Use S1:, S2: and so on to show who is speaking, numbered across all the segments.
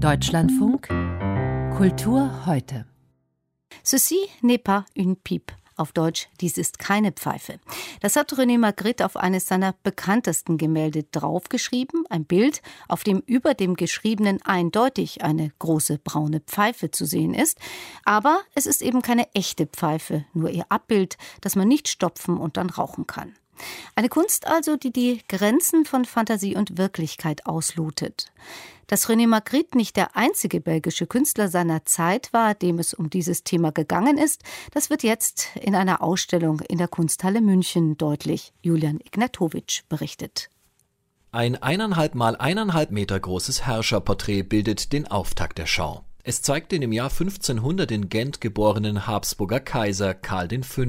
S1: Deutschlandfunk Kultur heute.
S2: Ceci n'est pas une pipe. Auf Deutsch, dies ist keine Pfeife. Das hat René Magritte auf eines seiner bekanntesten Gemälde draufgeschrieben. Ein Bild, auf dem über dem Geschriebenen eindeutig eine große braune Pfeife zu sehen ist. Aber es ist eben keine echte Pfeife, nur ihr Abbild, das man nicht stopfen und dann rauchen kann. Eine Kunst also, die die Grenzen von Fantasie und Wirklichkeit auslotet. Dass René Magritte nicht der einzige belgische Künstler seiner Zeit war, dem es um dieses Thema gegangen ist, das wird jetzt in einer Ausstellung in der Kunsthalle München deutlich. Julian Ignatowitsch berichtet.
S3: Ein eineinhalb mal eineinhalb Meter großes Herrscherporträt bildet den Auftakt der Schau. Es zeigt den im Jahr 1500 in Gent geborenen Habsburger Kaiser Karl V.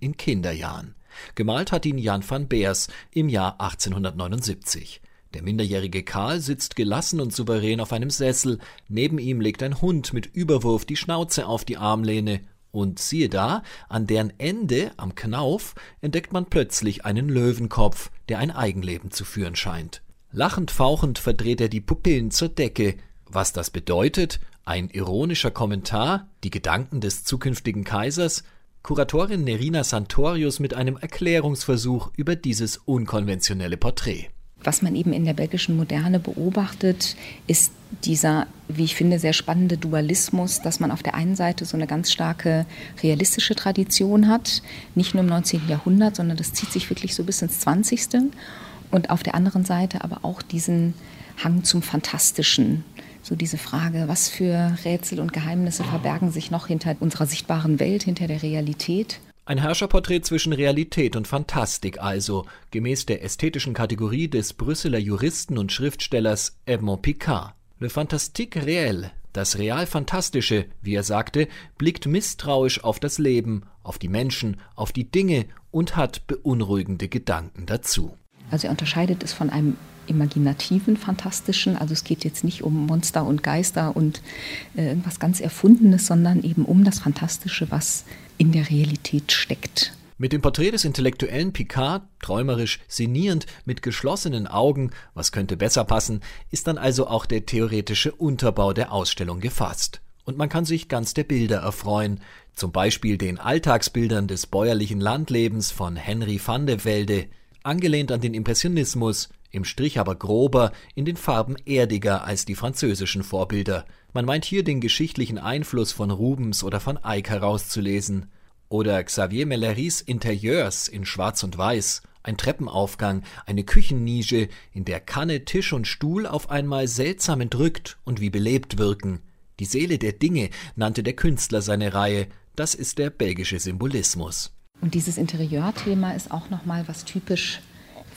S3: in Kinderjahren. Gemalt hat ihn Jan van Beers im Jahr 1879. Der minderjährige Karl sitzt gelassen und souverän auf einem Sessel, neben ihm legt ein Hund mit Überwurf die Schnauze auf die Armlehne, und siehe da, an deren Ende, am Knauf, entdeckt man plötzlich einen Löwenkopf, der ein Eigenleben zu führen scheint. Lachend fauchend verdreht er die Pupillen zur Decke. Was das bedeutet? Ein ironischer Kommentar? Die Gedanken des zukünftigen Kaisers? Kuratorin Nerina Santorius mit einem Erklärungsversuch über dieses unkonventionelle Porträt.
S4: Was man eben in der belgischen Moderne beobachtet, ist dieser, wie ich finde, sehr spannende Dualismus, dass man auf der einen Seite so eine ganz starke realistische Tradition hat, nicht nur im 19. Jahrhundert, sondern das zieht sich wirklich so bis ins 20. Und auf der anderen Seite aber auch diesen Hang zum Fantastischen, so diese Frage, was für Rätsel und Geheimnisse verbergen sich noch hinter unserer sichtbaren Welt, hinter der Realität.
S3: Ein Herrscherporträt zwischen Realität und Fantastik also, gemäß der ästhetischen Kategorie des Brüsseler Juristen und Schriftstellers Edmond Picard. Le Fantastique réel, das Real-Fantastische, wie er sagte, blickt misstrauisch auf das Leben, auf die Menschen, auf die Dinge und hat beunruhigende Gedanken dazu.
S4: Also er unterscheidet es von einem imaginativen, fantastischen. Also es geht jetzt nicht um Monster und Geister und äh, irgendwas ganz Erfundenes, sondern eben um das Fantastische, was in der Realität steckt.
S3: Mit dem Porträt des intellektuellen Picard, träumerisch, sinnierend, mit geschlossenen Augen, was könnte besser passen, ist dann also auch der theoretische Unterbau der Ausstellung gefasst. Und man kann sich ganz der Bilder erfreuen, zum Beispiel den Alltagsbildern des bäuerlichen Landlebens von Henry van de Velde, angelehnt an den Impressionismus, im Strich aber grober, in den Farben erdiger als die französischen Vorbilder. Man meint hier den geschichtlichen Einfluss von Rubens oder von Eyck herauszulesen. Oder Xavier Melleris Interieurs in Schwarz und Weiß, ein Treppenaufgang, eine Küchennische, in der Kanne, Tisch und Stuhl auf einmal seltsam entrückt und wie belebt wirken. Die Seele der Dinge nannte der Künstler seine Reihe, das ist der belgische Symbolismus.
S4: Und dieses Interieurthema ist auch nochmal was typisch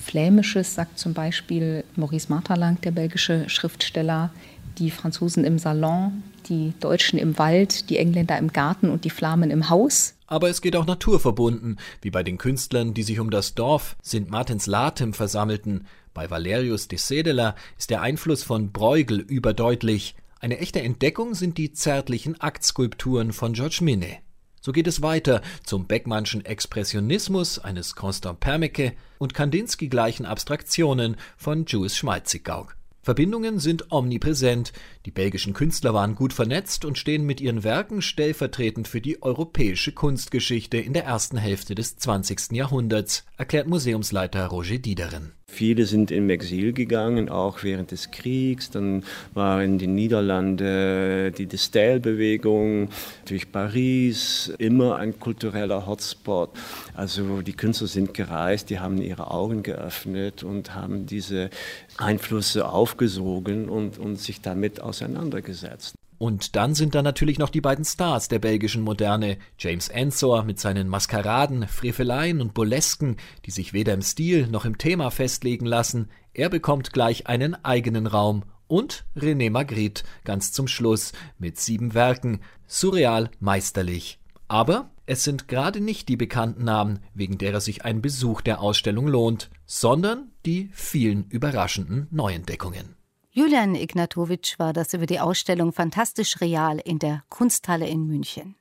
S4: Flämisches, sagt zum Beispiel Maurice Martalang, der belgische Schriftsteller, die Franzosen im Salon, die Deutschen im Wald, die Engländer im Garten und die Flamen im Haus.
S3: Aber es geht auch naturverbunden, wie bei den Künstlern, die sich um das Dorf St. Martins Latem versammelten. Bei Valerius de Sedela ist der Einfluss von Bruegel überdeutlich. Eine echte Entdeckung sind die zärtlichen Aktskulpturen von George Minne. So geht es weiter zum Beckmannschen Expressionismus eines Constant Permeke und Kandinsky gleichen Abstraktionen von Jules Schmalzigau. Verbindungen sind omnipräsent. Die belgischen Künstler waren gut vernetzt und stehen mit ihren Werken stellvertretend für die europäische Kunstgeschichte in der ersten Hälfte des 20. Jahrhunderts, erklärt Museumsleiter Roger Diederen.
S5: Viele sind im Exil gegangen, auch während des Kriegs. Dann war in den Niederlanden die Destel-Bewegung, durch Paris immer ein kultureller Hotspot. Also die Künstler sind gereist, die haben ihre Augen geöffnet und haben diese Einflüsse aufgesogen und, und sich damit auseinandergesetzt.
S3: Und dann sind da natürlich noch die beiden Stars der belgischen Moderne, James Ensor mit seinen Maskeraden, Freveleien und Burlesken, die sich weder im Stil noch im Thema festlegen lassen. Er bekommt gleich einen eigenen Raum. Und René Magritte ganz zum Schluss mit sieben Werken, surreal meisterlich. Aber es sind gerade nicht die bekannten Namen, wegen derer sich ein Besuch der Ausstellung lohnt, sondern die vielen überraschenden Neuentdeckungen.
S2: Julian Ignatowitsch war das über die Ausstellung Fantastisch Real in der Kunsthalle in München.